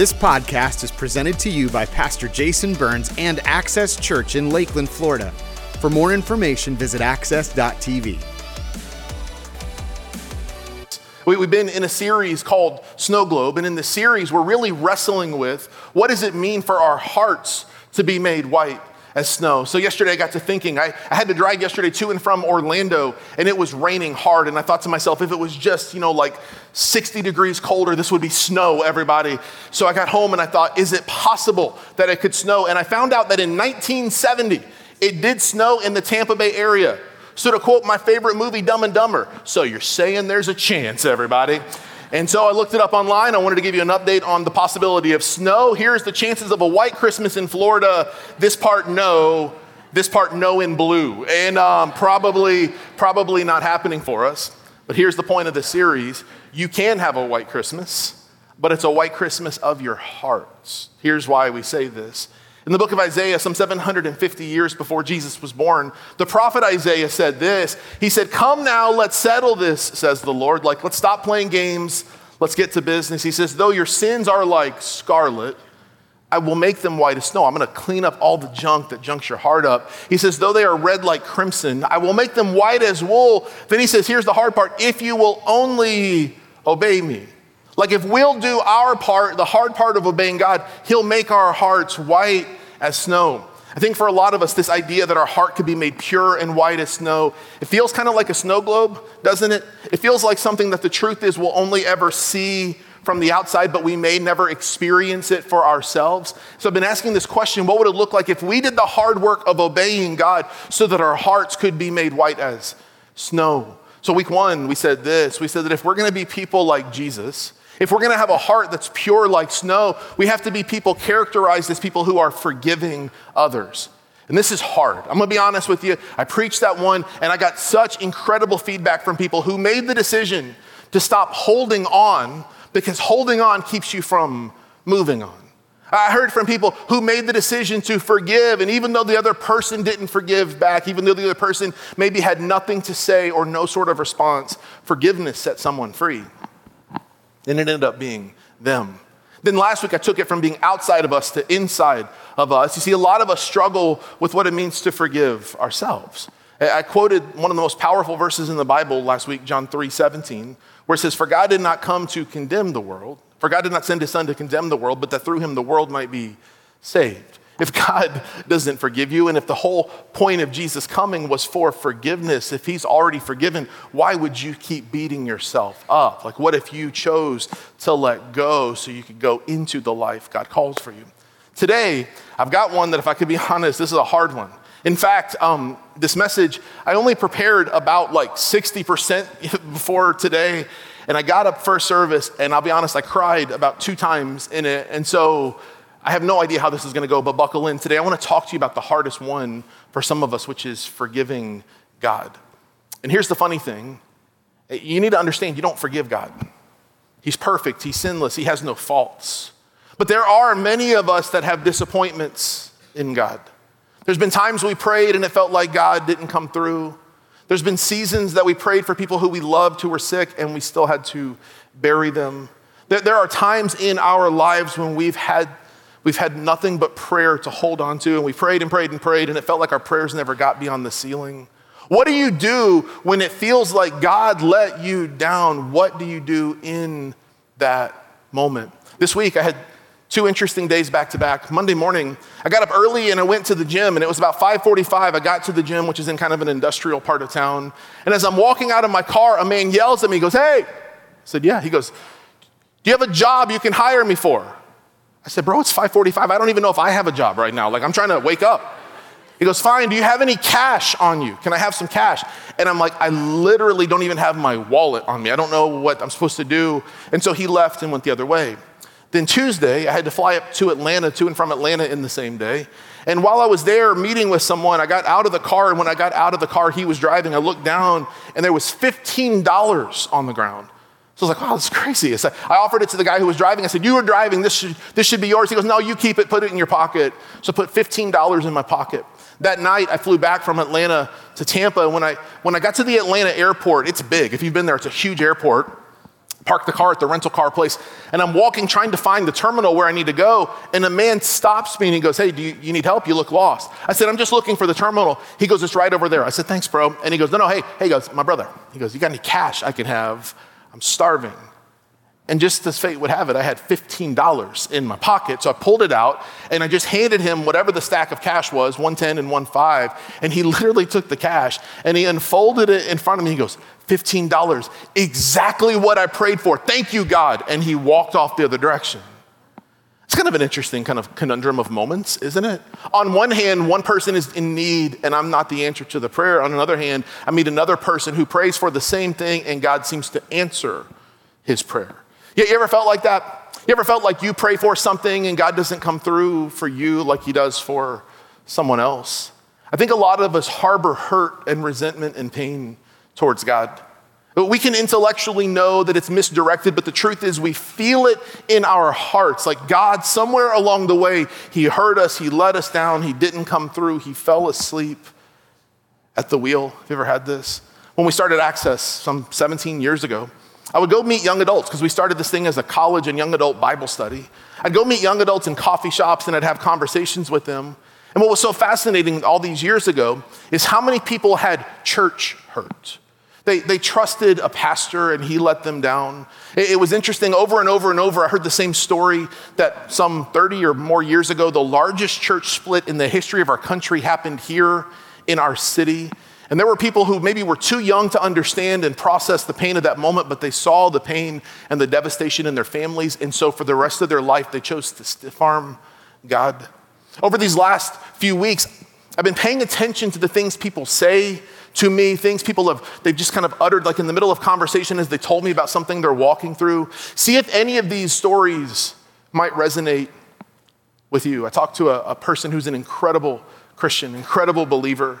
This podcast is presented to you by Pastor Jason Burns and Access Church in Lakeland, Florida. For more information, visit access.tv. We- We've been in a series called Snow Globe, and in the series, we're really wrestling with what does it mean for our hearts to be made white as snow. So, yesterday I got to thinking, I, I had to drive yesterday to and from Orlando, and it was raining hard. And I thought to myself, if it was just, you know, like 60 degrees colder, this would be snow, everybody. So, I got home and I thought, is it possible that it could snow? And I found out that in 1970, it did snow in the Tampa Bay area. So, to quote my favorite movie, Dumb and Dumber, so you're saying there's a chance, everybody. And so I looked it up online. I wanted to give you an update on the possibility of snow. Here's the chances of a white Christmas in Florida. This part, no. This part, no in blue. And um, probably, probably not happening for us. But here's the point of the series you can have a white Christmas, but it's a white Christmas of your hearts. Here's why we say this. In the book of Isaiah, some 750 years before Jesus was born, the prophet Isaiah said this. He said, Come now, let's settle this, says the Lord. Like, let's stop playing games, let's get to business. He says, Though your sins are like scarlet, I will make them white as snow. I'm going to clean up all the junk that junks your heart up. He says, Though they are red like crimson, I will make them white as wool. Then he says, Here's the hard part if you will only obey me. Like if we'll do our part, the hard part of obeying God, He'll make our hearts white as snow. I think for a lot of us, this idea that our heart could be made pure and white as snow, it feels kind of like a snow globe, doesn't it? It feels like something that the truth is we'll only ever see from the outside, but we may never experience it for ourselves. So I've been asking this question what would it look like if we did the hard work of obeying God so that our hearts could be made white as snow? So, week one, we said this we said that if we're gonna be people like Jesus, if we're gonna have a heart that's pure like snow, we have to be people characterized as people who are forgiving others. And this is hard. I'm gonna be honest with you. I preached that one and I got such incredible feedback from people who made the decision to stop holding on because holding on keeps you from moving on. I heard from people who made the decision to forgive, and even though the other person didn't forgive back, even though the other person maybe had nothing to say or no sort of response, forgiveness set someone free. And it ended up being them. Then last week, I took it from being outside of us to inside of us. You see, a lot of us struggle with what it means to forgive ourselves. I quoted one of the most powerful verses in the Bible last week, John 3 17, where it says, For God did not come to condemn the world, for God did not send his son to condemn the world, but that through him the world might be saved. If God doesn't forgive you, and if the whole point of Jesus coming was for forgiveness, if he's already forgiven, why would you keep beating yourself up? Like, what if you chose to let go so you could go into the life God calls for you? Today, I've got one that, if I could be honest, this is a hard one. In fact, um, this message, I only prepared about like 60% before today. And I got up first service, and I'll be honest, I cried about two times in it. And so I have no idea how this is going to go, but buckle in. Today, I want to talk to you about the hardest one for some of us, which is forgiving God. And here's the funny thing you need to understand you don't forgive God. He's perfect, He's sinless, He has no faults. But there are many of us that have disappointments in God. There's been times we prayed and it felt like God didn't come through. There's been seasons that we prayed for people who we loved who were sick and we still had to bury them. There, are times in our lives when we've had, we've had nothing but prayer to hold on to, and we prayed and prayed and prayed, and it felt like our prayers never got beyond the ceiling. What do you do when it feels like God let you down? What do you do in that moment? This week, I had two interesting days back to back. Monday morning, I got up early and I went to the gym, and it was about 5:45. I got to the gym, which is in kind of an industrial part of town. And as I'm walking out of my car, a man yells at me. He goes, "Hey!" I said, "Yeah." He goes, "Do you have a job you can hire me for?" I said, "Bro, it's 5:45. I don't even know if I have a job right now. Like I'm trying to wake up." He goes, Fine, do you have any cash on you? Can I have some cash? And I'm like, I literally don't even have my wallet on me. I don't know what I'm supposed to do. And so he left and went the other way. Then Tuesday, I had to fly up to Atlanta, to and from Atlanta in the same day. And while I was there meeting with someone, I got out of the car. And when I got out of the car, he was driving. I looked down and there was $15 on the ground. So I was like, wow, this is crazy. So I offered it to the guy who was driving. I said, You were driving. This should, this should be yours. He goes, No, you keep it. Put it in your pocket. So I put $15 in my pocket. That night, I flew back from Atlanta to Tampa. When I, when I got to the Atlanta airport, it's big. If you've been there, it's a huge airport. park the car at the rental car place, and I'm walking trying to find the terminal where I need to go. And a man stops me and he goes, Hey, do you, you, need help? You look lost. I said, I'm just looking for the terminal. He goes, It's right over there. I said, Thanks, bro. And he goes, No, no, hey, hey, he goes, My brother. He goes, You got any cash I can have? I'm starving. And just as fate would have it, I had $15 in my pocket. So I pulled it out and I just handed him whatever the stack of cash was 110 and 15. And he literally took the cash and he unfolded it in front of me. He goes, $15, exactly what I prayed for. Thank you, God. And he walked off the other direction. It's kind of an interesting kind of conundrum of moments, isn't it? On one hand, one person is in need and I'm not the answer to the prayer. On another hand, I meet another person who prays for the same thing and God seems to answer his prayer. Yeah, you ever felt like that? You ever felt like you pray for something and God doesn't come through for you like he does for someone else? I think a lot of us harbor hurt and resentment and pain towards God. But we can intellectually know that it's misdirected, but the truth is we feel it in our hearts. Like God, somewhere along the way, He hurt us, He let us down, He didn't come through, He fell asleep at the wheel. Have you ever had this? When we started Access some 17 years ago, I would go meet young adults because we started this thing as a college and young adult Bible study. I'd go meet young adults in coffee shops and I'd have conversations with them. And what was so fascinating all these years ago is how many people had church hurt. They, they trusted a pastor and he let them down. It, it was interesting over and over and over. I heard the same story that some 30 or more years ago, the largest church split in the history of our country happened here in our city. And there were people who maybe were too young to understand and process the pain of that moment, but they saw the pain and the devastation in their families. And so for the rest of their life, they chose to stiff arm God. Over these last few weeks, I've been paying attention to the things people say to me, things people have, they've just kind of uttered like in the middle of conversation as they told me about something they're walking through. See if any of these stories might resonate with you. I talked to a, a person who's an incredible Christian, incredible believer.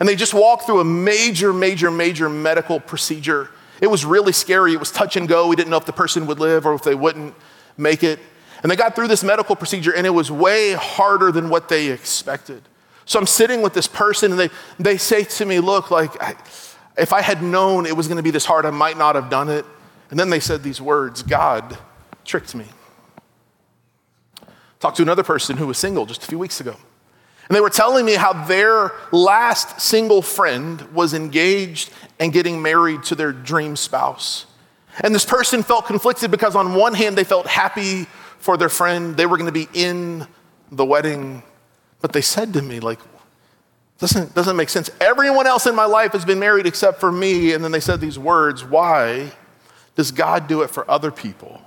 And they just walked through a major, major, major medical procedure. It was really scary. It was touch and go. We didn't know if the person would live or if they wouldn't make it. And they got through this medical procedure, and it was way harder than what they expected. So I'm sitting with this person, and they, they say to me, Look, like, I, if I had known it was going to be this hard, I might not have done it. And then they said these words God tricked me. Talked to another person who was single just a few weeks ago. And they were telling me how their last single friend was engaged and getting married to their dream spouse. And this person felt conflicted because, on one hand, they felt happy for their friend, they were going to be in the wedding. But they said to me, like, doesn't, doesn't make sense. Everyone else in my life has been married except for me. And then they said these words Why does God do it for other people,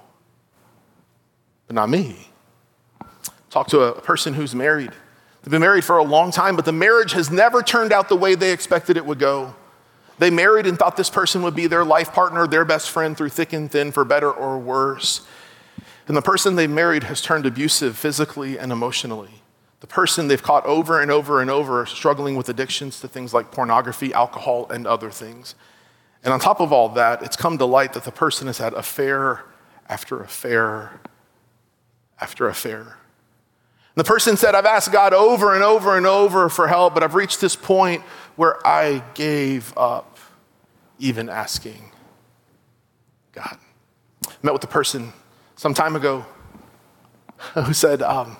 but not me? Talk to a person who's married They've been married for a long time, but the marriage has never turned out the way they expected it would go. They married and thought this person would be their life partner, their best friend through thick and thin, for better or worse. And the person they married has turned abusive physically and emotionally. The person they've caught over and over and over struggling with addictions to things like pornography, alcohol, and other things. And on top of all that, it's come to light that the person has had affair after affair after affair. The person said, I've asked God over and over and over for help, but I've reached this point where I gave up even asking God. I met with a person some time ago who said, um,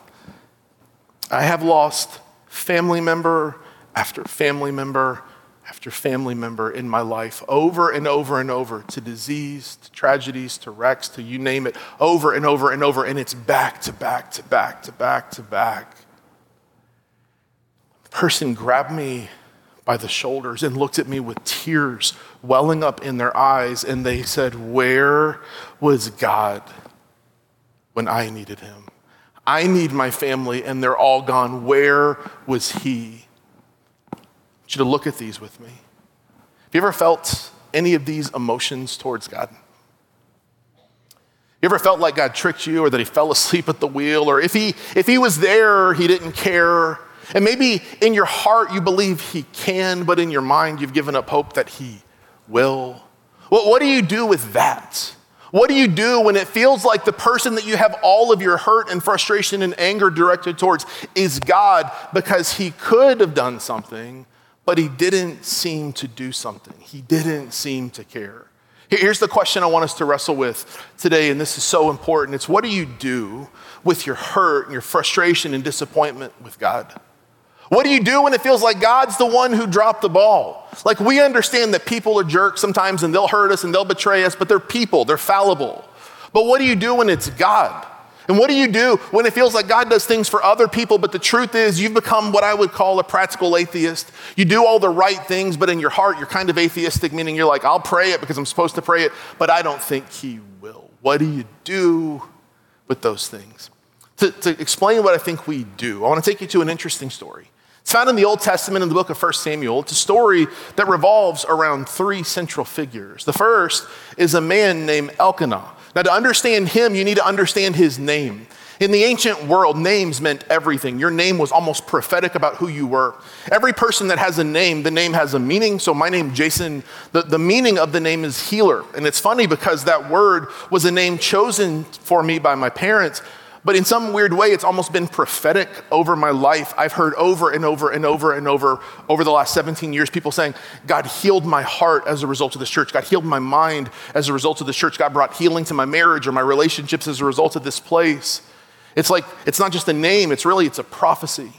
I have lost family member after family member after family member in my life over and over and over to disease, to tragedies, to wrecks, to you name it, over and over and over. And it's back to back to back to back to back. The person grabbed me by the shoulders and looked at me with tears welling up in their eyes. And they said, Where was God when I needed him? I need my family and they're all gone. Where was he? Want you to look at these with me. Have you ever felt any of these emotions towards God? You ever felt like God tricked you or that he fell asleep at the wheel or if he, if he was there, he didn't care? And maybe in your heart you believe he can, but in your mind you've given up hope that he will. Well, what do you do with that? What do you do when it feels like the person that you have all of your hurt and frustration and anger directed towards is God because he could have done something, but he didn't seem to do something. He didn't seem to care. Here's the question I want us to wrestle with today, and this is so important. It's what do you do with your hurt and your frustration and disappointment with God? What do you do when it feels like God's the one who dropped the ball? Like we understand that people are jerks sometimes and they'll hurt us and they'll betray us, but they're people, they're fallible. But what do you do when it's God? And what do you do when it feels like God does things for other people, but the truth is you've become what I would call a practical atheist? You do all the right things, but in your heart you're kind of atheistic, meaning you're like, I'll pray it because I'm supposed to pray it, but I don't think He will. What do you do with those things? To, to explain what I think we do, I want to take you to an interesting story. It's found in the Old Testament in the book of 1 Samuel. It's a story that revolves around three central figures. The first is a man named Elkanah. Now, to understand him, you need to understand his name. In the ancient world, names meant everything. Your name was almost prophetic about who you were. Every person that has a name, the name has a meaning. So, my name, Jason, the, the meaning of the name is healer. And it's funny because that word was a name chosen for me by my parents but in some weird way, it's almost been prophetic over my life. I've heard over and over and over and over over the last 17 years people saying, God healed my heart as a result of this church. God healed my mind as a result of this church. God brought healing to my marriage or my relationships as a result of this place. It's like, it's not just a name, it's really, it's a prophecy.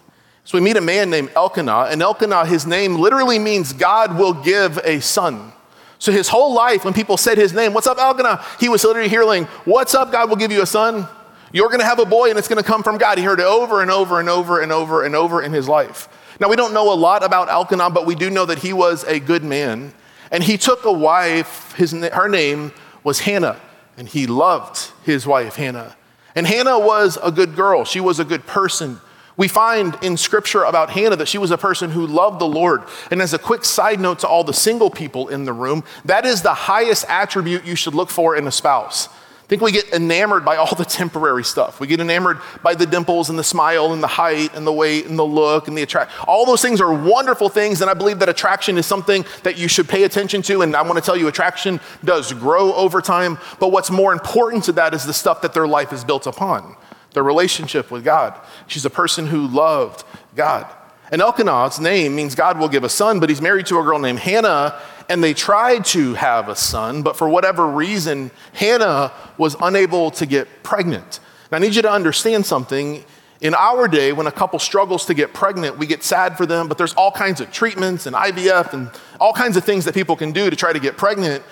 So we meet a man named Elkanah, and Elkanah, his name literally means God will give a son. So his whole life, when people said his name, what's up, Elkanah? He was literally hearing, what's up, God will give you a son. You're going to have a boy and it's going to come from God. He heard it over and over and over and over and over in his life. Now, we don't know a lot about Elkanah, but we do know that he was a good man. And he took a wife, his, her name was Hannah, and he loved his wife, Hannah. And Hannah was a good girl, she was a good person. We find in scripture about Hannah that she was a person who loved the Lord. And as a quick side note to all the single people in the room, that is the highest attribute you should look for in a spouse. I think we get enamored by all the temporary stuff. We get enamored by the dimples and the smile and the height and the weight and the look and the attract. All those things are wonderful things, and I believe that attraction is something that you should pay attention to. And I want to tell you, attraction does grow over time. But what's more important to that is the stuff that their life is built upon their relationship with God. She's a person who loved God. And Elkanah's name means God will give a son, but he's married to a girl named Hannah, and they tried to have a son, but for whatever reason, Hannah was unable to get pregnant. Now, I need you to understand something. In our day, when a couple struggles to get pregnant, we get sad for them, but there's all kinds of treatments and IVF and all kinds of things that people can do to try to get pregnant.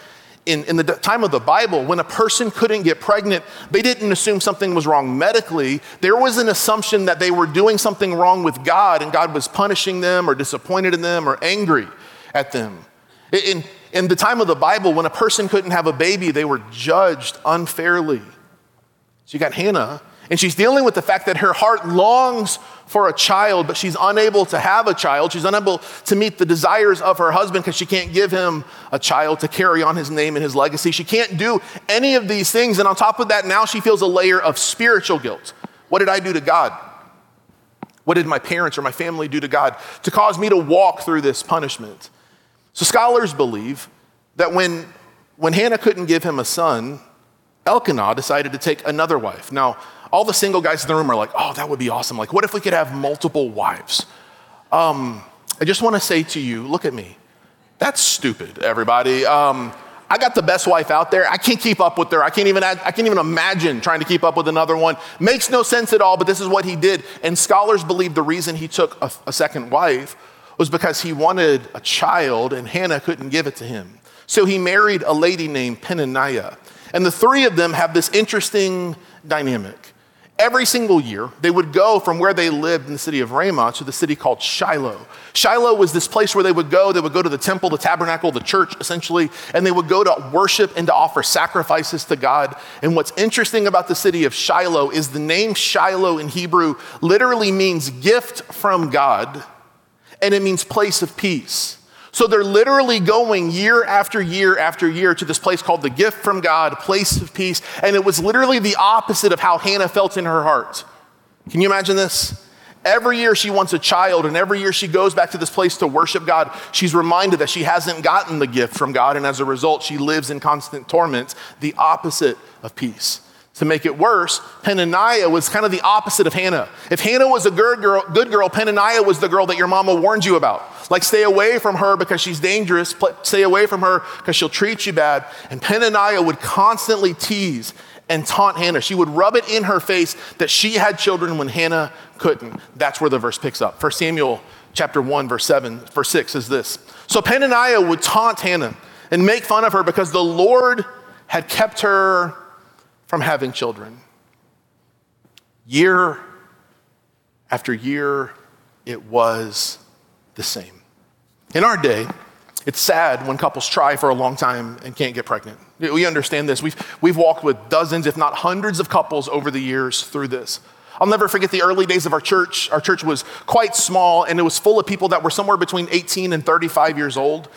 In, in the time of the Bible, when a person couldn't get pregnant, they didn't assume something was wrong medically. There was an assumption that they were doing something wrong with God and God was punishing them or disappointed in them or angry at them. In, in the time of the Bible, when a person couldn't have a baby, they were judged unfairly. So you got Hannah, and she's dealing with the fact that her heart longs for a child, but she's unable to have a child. She's unable to meet the desires of her husband because she can't give him a child to carry on his name and his legacy. She can't do any of these things. And on top of that, now she feels a layer of spiritual guilt. What did I do to God? What did my parents or my family do to God to cause me to walk through this punishment? So scholars believe that when, when Hannah couldn't give him a son, Elkanah decided to take another wife. Now, all the single guys in the room are like, oh, that would be awesome. Like, what if we could have multiple wives? Um, I just want to say to you, look at me. That's stupid, everybody. Um, I got the best wife out there. I can't keep up with her. I can't even I can't even imagine trying to keep up with another one. Makes no sense at all, but this is what he did. And scholars believe the reason he took a, a second wife was because he wanted a child and Hannah couldn't give it to him. So he married a lady named Peninnah. And the three of them have this interesting dynamic. Every single year, they would go from where they lived in the city of Ramah to the city called Shiloh. Shiloh was this place where they would go. They would go to the temple, the tabernacle, the church, essentially, and they would go to worship and to offer sacrifices to God. And what's interesting about the city of Shiloh is the name Shiloh in Hebrew literally means gift from God and it means place of peace. So they're literally going year after year after year to this place called the gift from God, place of peace. And it was literally the opposite of how Hannah felt in her heart. Can you imagine this? Every year she wants a child, and every year she goes back to this place to worship God, she's reminded that she hasn't gotten the gift from God, and as a result, she lives in constant torment, the opposite of peace. To make it worse, Peninnah was kind of the opposite of Hannah. If Hannah was a good girl, good girl, Peninnah was the girl that your mama warned you about. Like, stay away from her because she's dangerous. Stay away from her because she'll treat you bad. And Peninnah would constantly tease and taunt Hannah. She would rub it in her face that she had children when Hannah couldn't. That's where the verse picks up. 1 Samuel chapter 1, verse 7, verse 6 is this. So Peninnah would taunt Hannah and make fun of her because the Lord had kept her from having children. Year after year, it was the same. In our day, it's sad when couples try for a long time and can't get pregnant. We understand this. We've, we've walked with dozens, if not hundreds, of couples over the years through this. I'll never forget the early days of our church. Our church was quite small and it was full of people that were somewhere between 18 and 35 years old.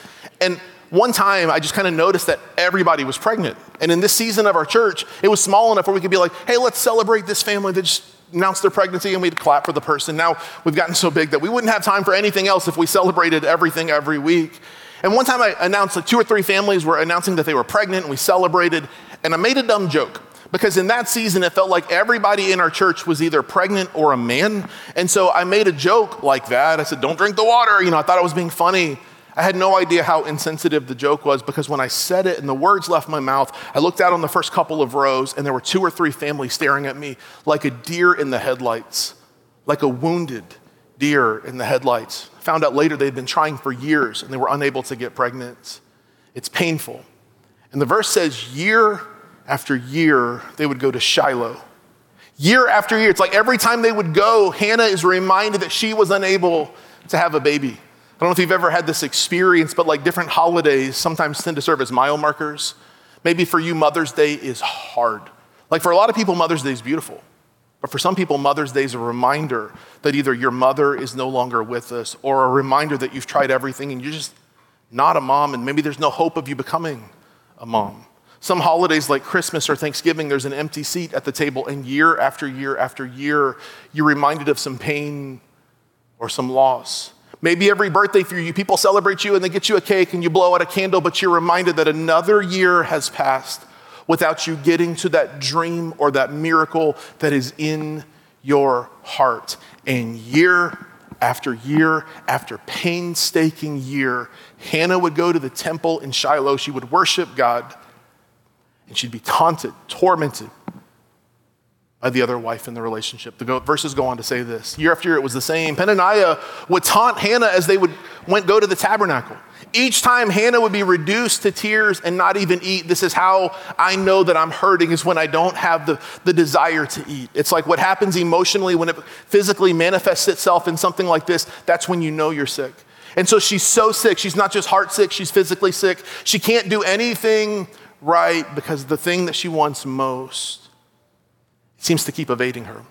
And one time I just kind of noticed that everybody was pregnant. And in this season of our church, it was small enough where we could be like, hey, let's celebrate this family that just announced their pregnancy and we'd clap for the person. Now we've gotten so big that we wouldn't have time for anything else if we celebrated everything every week. And one time I announced like two or three families were announcing that they were pregnant and we celebrated. And I made a dumb joke because in that season it felt like everybody in our church was either pregnant or a man. And so I made a joke like that. I said, don't drink the water. You know, I thought I was being funny. I had no idea how insensitive the joke was because when I said it and the words left my mouth, I looked out on the first couple of rows and there were two or three families staring at me like a deer in the headlights, like a wounded deer in the headlights. Found out later they'd been trying for years and they were unable to get pregnant. It's painful. And the verse says, year after year, they would go to Shiloh. Year after year, it's like every time they would go, Hannah is reminded that she was unable to have a baby. I don't know if you've ever had this experience, but like different holidays sometimes tend to serve as mile markers. Maybe for you, Mother's Day is hard. Like for a lot of people, Mother's Day is beautiful. But for some people, Mother's Day is a reminder that either your mother is no longer with us or a reminder that you've tried everything and you're just not a mom and maybe there's no hope of you becoming a mom. Some holidays like Christmas or Thanksgiving, there's an empty seat at the table, and year after year after year, you're reminded of some pain or some loss. Maybe every birthday for you, people celebrate you and they get you a cake and you blow out a candle, but you're reminded that another year has passed without you getting to that dream or that miracle that is in your heart. And year after year after painstaking year, Hannah would go to the temple in Shiloh. She would worship God and she'd be taunted, tormented the other wife in the relationship. The verses go on to say this. Year after year, it was the same. Peninnah would taunt Hannah as they would went go to the tabernacle. Each time Hannah would be reduced to tears and not even eat. This is how I know that I'm hurting, is when I don't have the, the desire to eat. It's like what happens emotionally when it physically manifests itself in something like this. That's when you know you're sick. And so she's so sick. She's not just heart sick, she's physically sick. She can't do anything right because the thing that she wants most seems to keep evading her.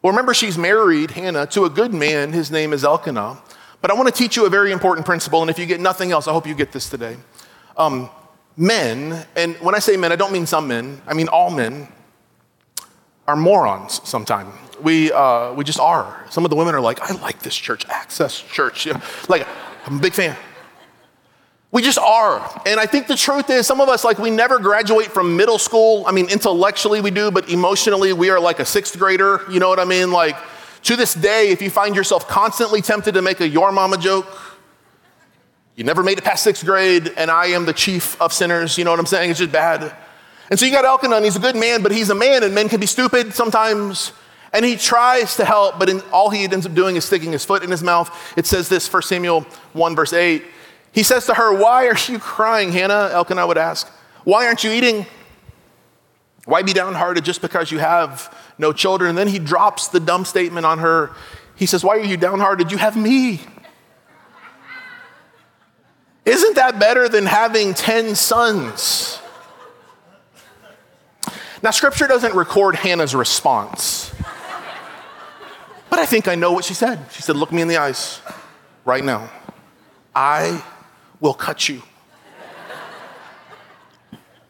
Well, remember, she's married, Hannah, to a good man. His name is Elkanah. But I want to teach you a very important principle, and if you get nothing else, I hope you get this today. Um, men, and when I say men, I don't mean some men, I mean all men, are morons sometimes. We, uh, we just are. Some of the women are like, I like this church, Access Church. Like, I'm a big fan. We just are. And I think the truth is, some of us, like, we never graduate from middle school. I mean, intellectually we do, but emotionally we are like a sixth grader. You know what I mean? Like, to this day, if you find yourself constantly tempted to make a your mama joke, you never made it past sixth grade, and I am the chief of sinners. You know what I'm saying? It's just bad. And so you got Elkanah, he's a good man, but he's a man, and men can be stupid sometimes. And he tries to help, but in, all he ends up doing is sticking his foot in his mouth. It says this, 1 Samuel 1, verse 8. He says to her, Why are you crying, Hannah? Elkanah would ask. Why aren't you eating? Why be downhearted just because you have no children? And then he drops the dumb statement on her. He says, Why are you downhearted? You have me. Isn't that better than having 10 sons? Now, scripture doesn't record Hannah's response, but I think I know what she said. She said, Look me in the eyes right now. I will cut you.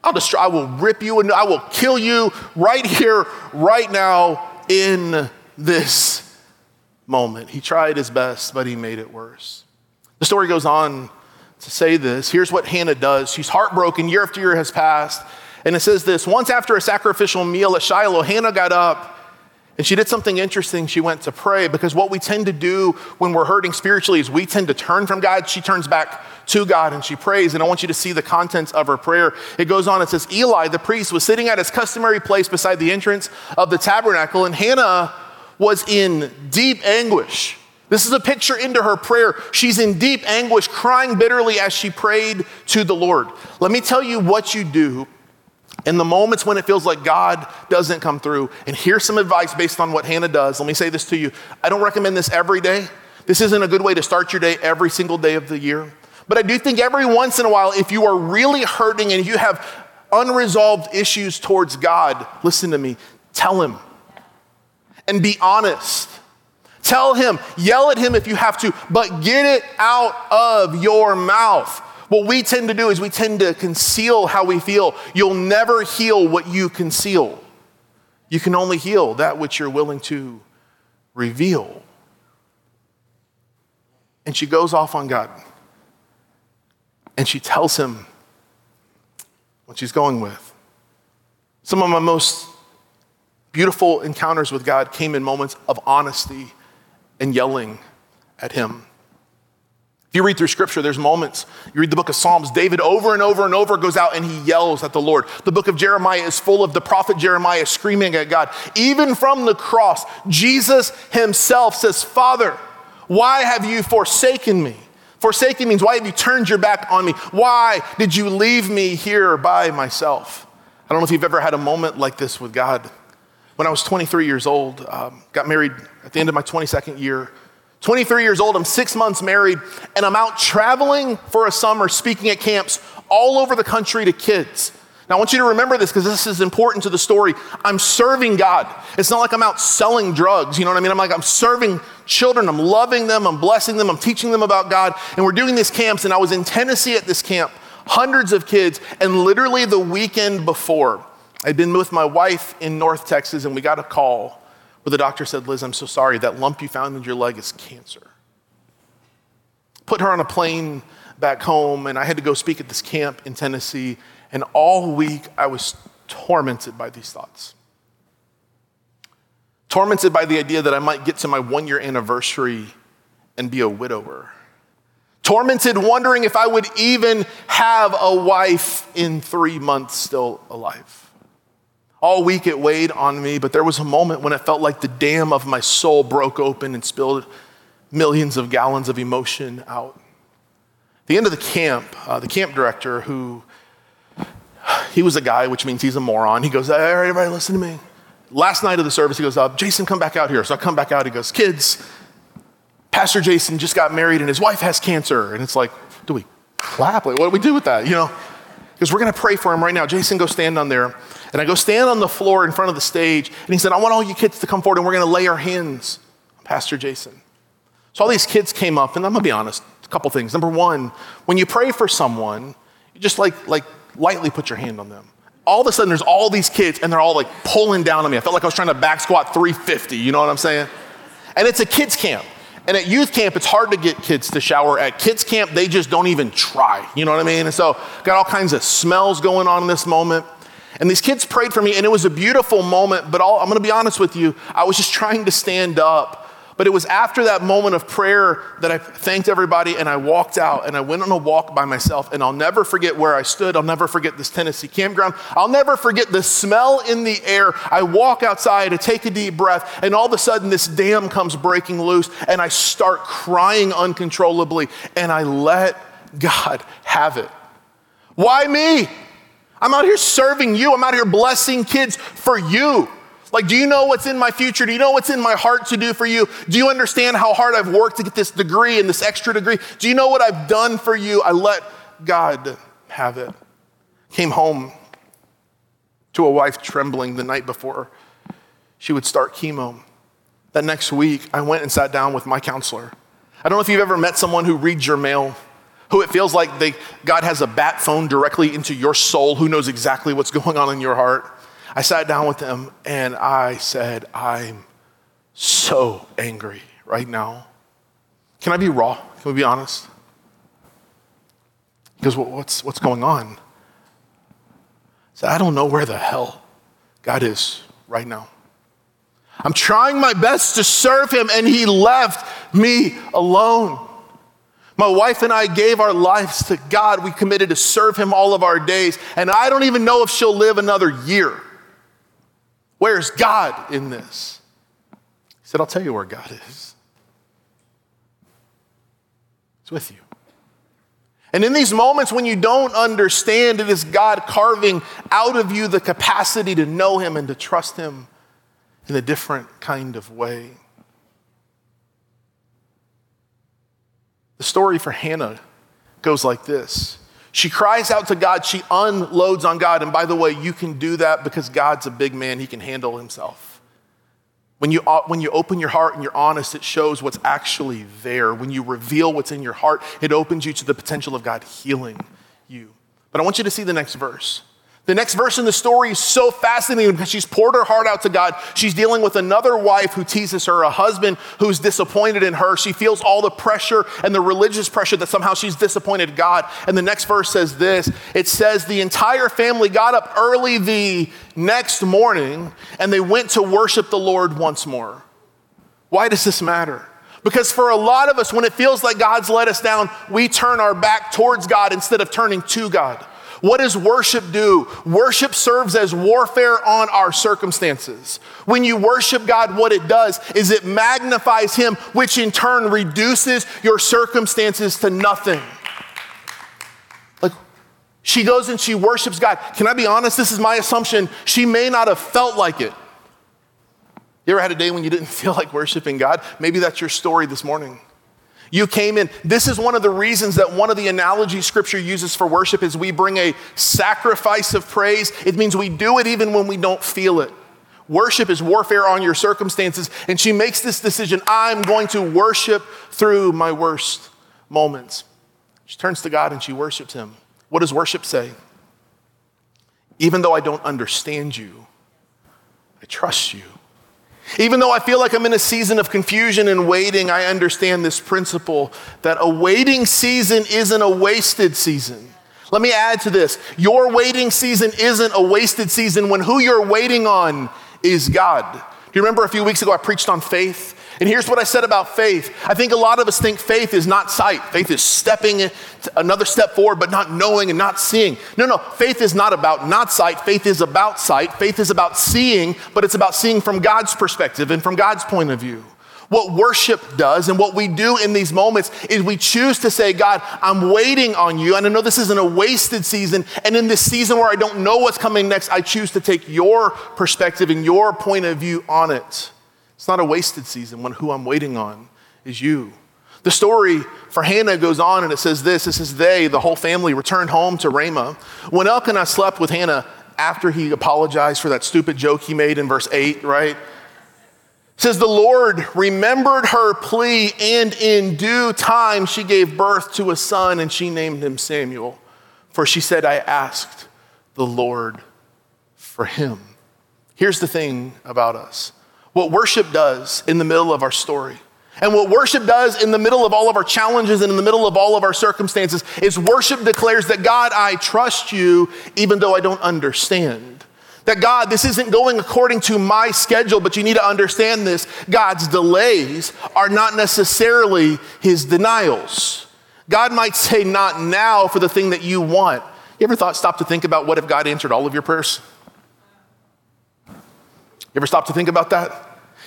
I'll destroy, I will rip you and I will kill you right here, right now, in this moment. He tried his best, but he made it worse. The story goes on to say this. Here's what Hannah does. She's heartbroken, year after year has passed, And it says this Once after a sacrificial meal at Shiloh, Hannah got up and she did something interesting. She went to pray because what we tend to do when we're hurting spiritually is we tend to turn from God. She turns back to God and she prays. And I want you to see the contents of her prayer. It goes on, it says, Eli, the priest, was sitting at his customary place beside the entrance of the tabernacle, and Hannah was in deep anguish. This is a picture into her prayer. She's in deep anguish, crying bitterly as she prayed to the Lord. Let me tell you what you do in the moments when it feels like God doesn't come through, and here's some advice based on what Hannah does. Let me say this to you. I don't recommend this every day. This isn't a good way to start your day every single day of the year. But I do think every once in a while, if you are really hurting and you have unresolved issues towards God, listen to me, tell Him and be honest. Tell Him, yell at Him if you have to, but get it out of your mouth. What we tend to do is we tend to conceal how we feel. You'll never heal what you conceal. You can only heal that which you're willing to reveal. And she goes off on God. And she tells him what she's going with. Some of my most beautiful encounters with God came in moments of honesty and yelling at him. If you read through scripture, there's moments. You read the book of Psalms, David over and over and over goes out and he yells at the Lord. The book of Jeremiah is full of the prophet Jeremiah screaming at God. Even from the cross, Jesus himself says, Father, why have you forsaken me? Forsaken means, why have you turned your back on me? Why did you leave me here by myself? I don't know if you've ever had a moment like this with God. When I was 23 years old, um, got married at the end of my 22nd year, 23 years old, I'm six months married, and I'm out traveling for a summer speaking at camps all over the country to kids. Now, I want you to remember this because this is important to the story. I'm serving God. It's not like I'm out selling drugs, you know what I mean? I'm like, I'm serving children, I'm loving them, I'm blessing them, I'm teaching them about God. And we're doing these camps, and I was in Tennessee at this camp, hundreds of kids, and literally the weekend before, I'd been with my wife in North Texas, and we got a call where the doctor said, Liz, I'm so sorry, that lump you found in your leg is cancer. Put her on a plane back home, and I had to go speak at this camp in Tennessee. And all week, I was tormented by these thoughts. Tormented by the idea that I might get to my one year anniversary and be a widower. Tormented, wondering if I would even have a wife in three months still alive. All week it weighed on me, but there was a moment when it felt like the dam of my soul broke open and spilled millions of gallons of emotion out. At the end of the camp, uh, the camp director, who he was a guy, which means he's a moron, he goes, Hey, everybody, listen to me. Last night of the service, he goes, uh, Jason, come back out here. So I come back out. He goes, Kids, Pastor Jason just got married and his wife has cancer. And it's like, Do we clap? Like, what do we do with that? You know? Because we're going to pray for him right now. Jason, go stand on there. And I go stand on the floor in front of the stage. And he said, I want all you kids to come forward and we're going to lay our hands on Pastor Jason. So all these kids came up, and I'm going to be honest, a couple things. Number one, when you pray for someone, you just like, like lightly put your hand on them. All of a sudden, there's all these kids, and they're all like pulling down on me. I felt like I was trying to back squat 350, you know what I'm saying? And it's a kids' camp. And at youth camp, it's hard to get kids to shower. At kids' camp, they just don't even try. You know what I mean? And so, got all kinds of smells going on in this moment. And these kids prayed for me, and it was a beautiful moment. But all, I'm going to be honest with you, I was just trying to stand up. But it was after that moment of prayer that I thanked everybody and I walked out and I went on a walk by myself. And I'll never forget where I stood. I'll never forget this Tennessee campground. I'll never forget the smell in the air. I walk outside to take a deep breath, and all of a sudden, this dam comes breaking loose, and I start crying uncontrollably. And I let God have it. Why me? I'm out here serving you. I'm out here blessing kids for you. Like, do you know what's in my future? Do you know what's in my heart to do for you? Do you understand how hard I've worked to get this degree and this extra degree? Do you know what I've done for you? I let God have it. Came home to a wife trembling the night before she would start chemo. That next week, I went and sat down with my counselor. I don't know if you've ever met someone who reads your mail who it feels like they, God has a bat phone directly into your soul, who knows exactly what's going on in your heart. I sat down with them and I said, I'm so angry right now. Can I be raw? Can we be honest? Because what's, what's going on? said, I don't know where the hell God is right now. I'm trying my best to serve him, and he left me alone. My wife and I gave our lives to God. We committed to serve him all of our days, and I don't even know if she'll live another year. Where's God in this? He said, I'll tell you where God is. He's with you. And in these moments when you don't understand, it is God carving out of you the capacity to know Him and to trust Him in a different kind of way. The story for Hannah goes like this She cries out to God, she unloads on God. And by the way, you can do that because God's a big man, He can handle Himself. When you, uh, when you open your heart and you're honest, it shows what's actually there. When you reveal what's in your heart, it opens you to the potential of God healing you. But I want you to see the next verse. The next verse in the story is so fascinating because she's poured her heart out to God. She's dealing with another wife who teases her, a husband who's disappointed in her. She feels all the pressure and the religious pressure that somehow she's disappointed God. And the next verse says this it says, The entire family got up early the next morning and they went to worship the Lord once more. Why does this matter? Because for a lot of us, when it feels like God's let us down, we turn our back towards God instead of turning to God. What does worship do? Worship serves as warfare on our circumstances. When you worship God, what it does is it magnifies Him, which in turn reduces your circumstances to nothing. Like, she goes and she worships God. Can I be honest? This is my assumption. She may not have felt like it. You ever had a day when you didn't feel like worshiping God? Maybe that's your story this morning. You came in. This is one of the reasons that one of the analogies scripture uses for worship is we bring a sacrifice of praise. It means we do it even when we don't feel it. Worship is warfare on your circumstances. And she makes this decision I'm going to worship through my worst moments. She turns to God and she worships Him. What does worship say? Even though I don't understand you, I trust you. Even though I feel like I'm in a season of confusion and waiting, I understand this principle that a waiting season isn't a wasted season. Let me add to this your waiting season isn't a wasted season when who you're waiting on is God. Do you remember a few weeks ago I preached on faith? And here's what I said about faith. I think a lot of us think faith is not sight. Faith is stepping another step forward, but not knowing and not seeing. No, no, faith is not about not sight. Faith is about sight. Faith is about seeing, but it's about seeing from God's perspective and from God's point of view. What worship does and what we do in these moments is we choose to say, God, I'm waiting on you. And I know this isn't a wasted season. And in this season where I don't know what's coming next, I choose to take your perspective and your point of view on it. It's not a wasted season when who I'm waiting on is you. The story for Hannah goes on and it says this it says, They, the whole family, returned home to Ramah. When Elkanah slept with Hannah after he apologized for that stupid joke he made in verse 8, right? It says, The Lord remembered her plea, and in due time she gave birth to a son, and she named him Samuel. For she said, I asked the Lord for him. Here's the thing about us what worship does in the middle of our story. And what worship does in the middle of all of our challenges and in the middle of all of our circumstances is worship declares that God, I trust you even though I don't understand. That God, this isn't going according to my schedule, but you need to understand this. God's delays are not necessarily his denials. God might say, not now for the thing that you want. You ever thought, stop to think about what if God answered all of your prayers? You ever stop to think about that?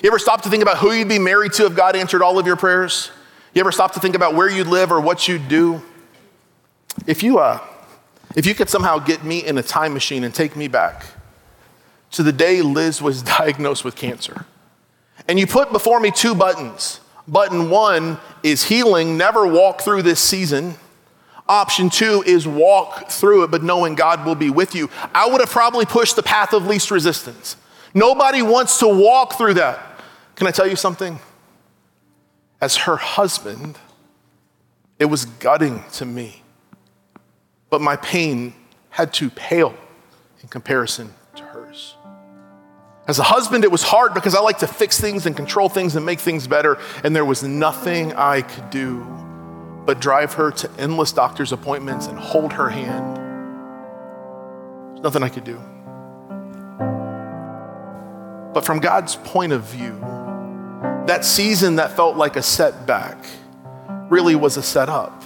You ever stop to think about who you'd be married to if God answered all of your prayers? You ever stop to think about where you'd live or what you'd do? If you, uh, if you could somehow get me in a time machine and take me back to the day Liz was diagnosed with cancer, and you put before me two buttons. Button one is healing, never walk through this season. Option two is walk through it, but knowing God will be with you. I would have probably pushed the path of least resistance. Nobody wants to walk through that. Can I tell you something? As her husband, it was gutting to me. But my pain had to pale in comparison to hers. As a husband, it was hard because I like to fix things and control things and make things better, and there was nothing I could do but drive her to endless doctor's appointments and hold her hand. There's nothing I could do. But from God's point of view, that season that felt like a setback really was a setup.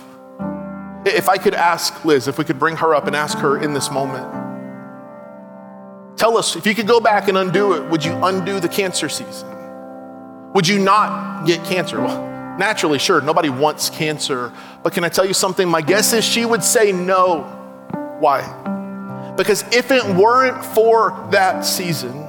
If I could ask Liz, if we could bring her up and ask her in this moment, tell us if you could go back and undo it, would you undo the cancer season? Would you not get cancer? Well, naturally, sure, nobody wants cancer. But can I tell you something? My guess is she would say no. Why? Because if it weren't for that season,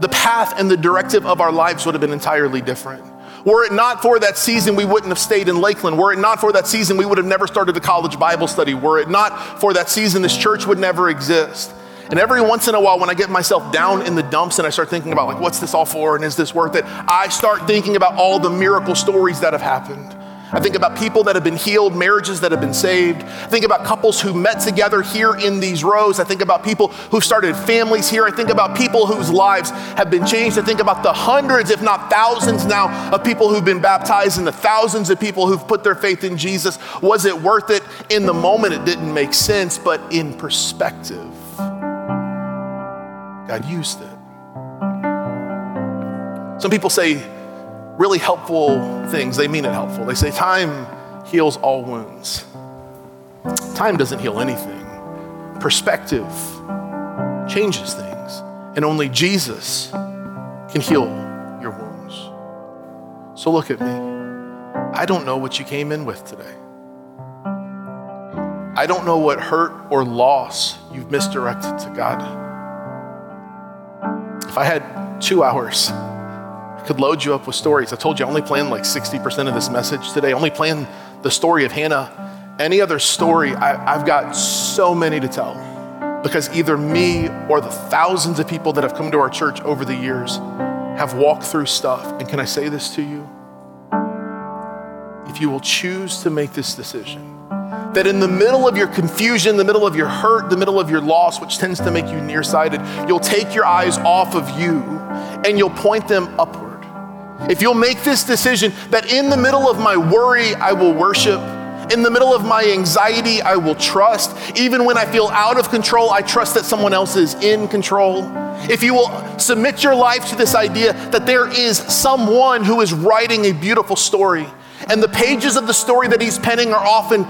the path and the directive of our lives would have been entirely different. Were it not for that season, we wouldn't have stayed in Lakeland. Were it not for that season, we would have never started a college Bible study. Were it not for that season, this church would never exist. And every once in a while, when I get myself down in the dumps and I start thinking about, like, what's this all for and is this worth it? I start thinking about all the miracle stories that have happened. I think about people that have been healed, marriages that have been saved. I think about couples who met together here in these rows. I think about people who started families here. I think about people whose lives have been changed. I think about the hundreds, if not thousands now, of people who've been baptized and the thousands of people who've put their faith in Jesus. Was it worth it? In the moment, it didn't make sense, but in perspective, God used it. Some people say, really helpful things. They mean it helpful. They say time heals all wounds. Time doesn't heal anything. Perspective changes things, and only Jesus can heal your wounds. So look at me. I don't know what you came in with today. I don't know what hurt or loss you've misdirected to God. If I had two hours, could load you up with stories. I told you I only planned like 60% of this message today. I only planned the story of Hannah. Any other story, I, I've got so many to tell because either me or the thousands of people that have come to our church over the years have walked through stuff. And can I say this to you? If you will choose to make this decision, that in the middle of your confusion, the middle of your hurt, the middle of your loss, which tends to make you nearsighted, you'll take your eyes off of you and you'll point them upward. If you'll make this decision that in the middle of my worry, I will worship. In the middle of my anxiety, I will trust. Even when I feel out of control, I trust that someone else is in control. If you will submit your life to this idea that there is someone who is writing a beautiful story, and the pages of the story that he's penning are often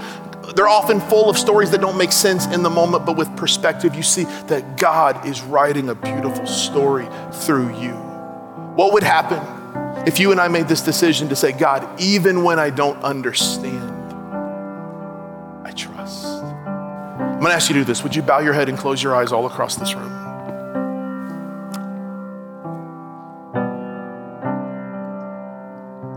they're often full of stories that don't make sense in the moment, but with perspective, you see that God is writing a beautiful story through you. What would happen if you and I made this decision to say, God, even when I don't understand, I trust. I'm gonna ask you to do this. Would you bow your head and close your eyes all across this room?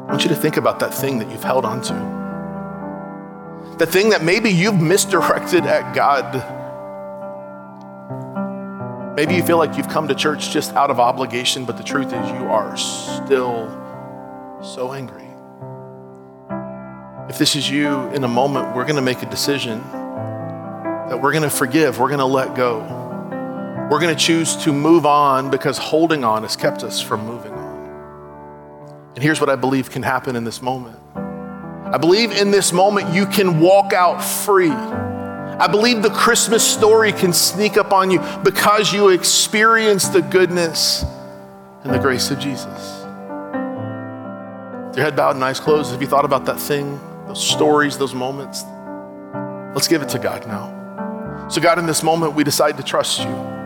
I want you to think about that thing that you've held on to. The thing that maybe you've misdirected at God Maybe you feel like you've come to church just out of obligation, but the truth is you are still so angry. If this is you in a moment, we're going to make a decision that we're going to forgive, we're going to let go. We're going to choose to move on because holding on has kept us from moving on. And here's what I believe can happen in this moment I believe in this moment you can walk out free I believe the Christmas story can sneak up on you because you experience the goodness and the grace of Jesus. Your head bowed and eyes closed. Have you thought about that thing, those stories, those moments? Let's give it to God now. So, God, in this moment, we decide to trust you.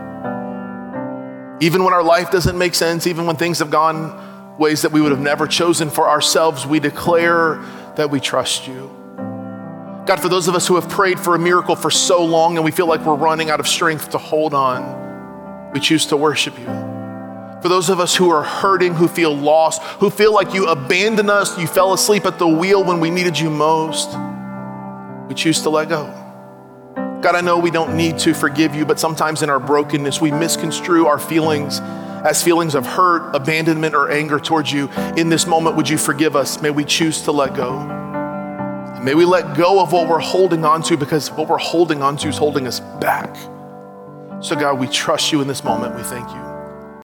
Even when our life doesn't make sense, even when things have gone ways that we would have never chosen for ourselves, we declare that we trust you. God, for those of us who have prayed for a miracle for so long and we feel like we're running out of strength to hold on, we choose to worship you. For those of us who are hurting, who feel lost, who feel like you abandoned us, you fell asleep at the wheel when we needed you most, we choose to let go. God, I know we don't need to forgive you, but sometimes in our brokenness, we misconstrue our feelings as feelings of hurt, abandonment, or anger towards you. In this moment, would you forgive us? May we choose to let go. May we let go of what we're holding on to because what we're holding on to is holding us back. So, God, we trust you in this moment. We thank you.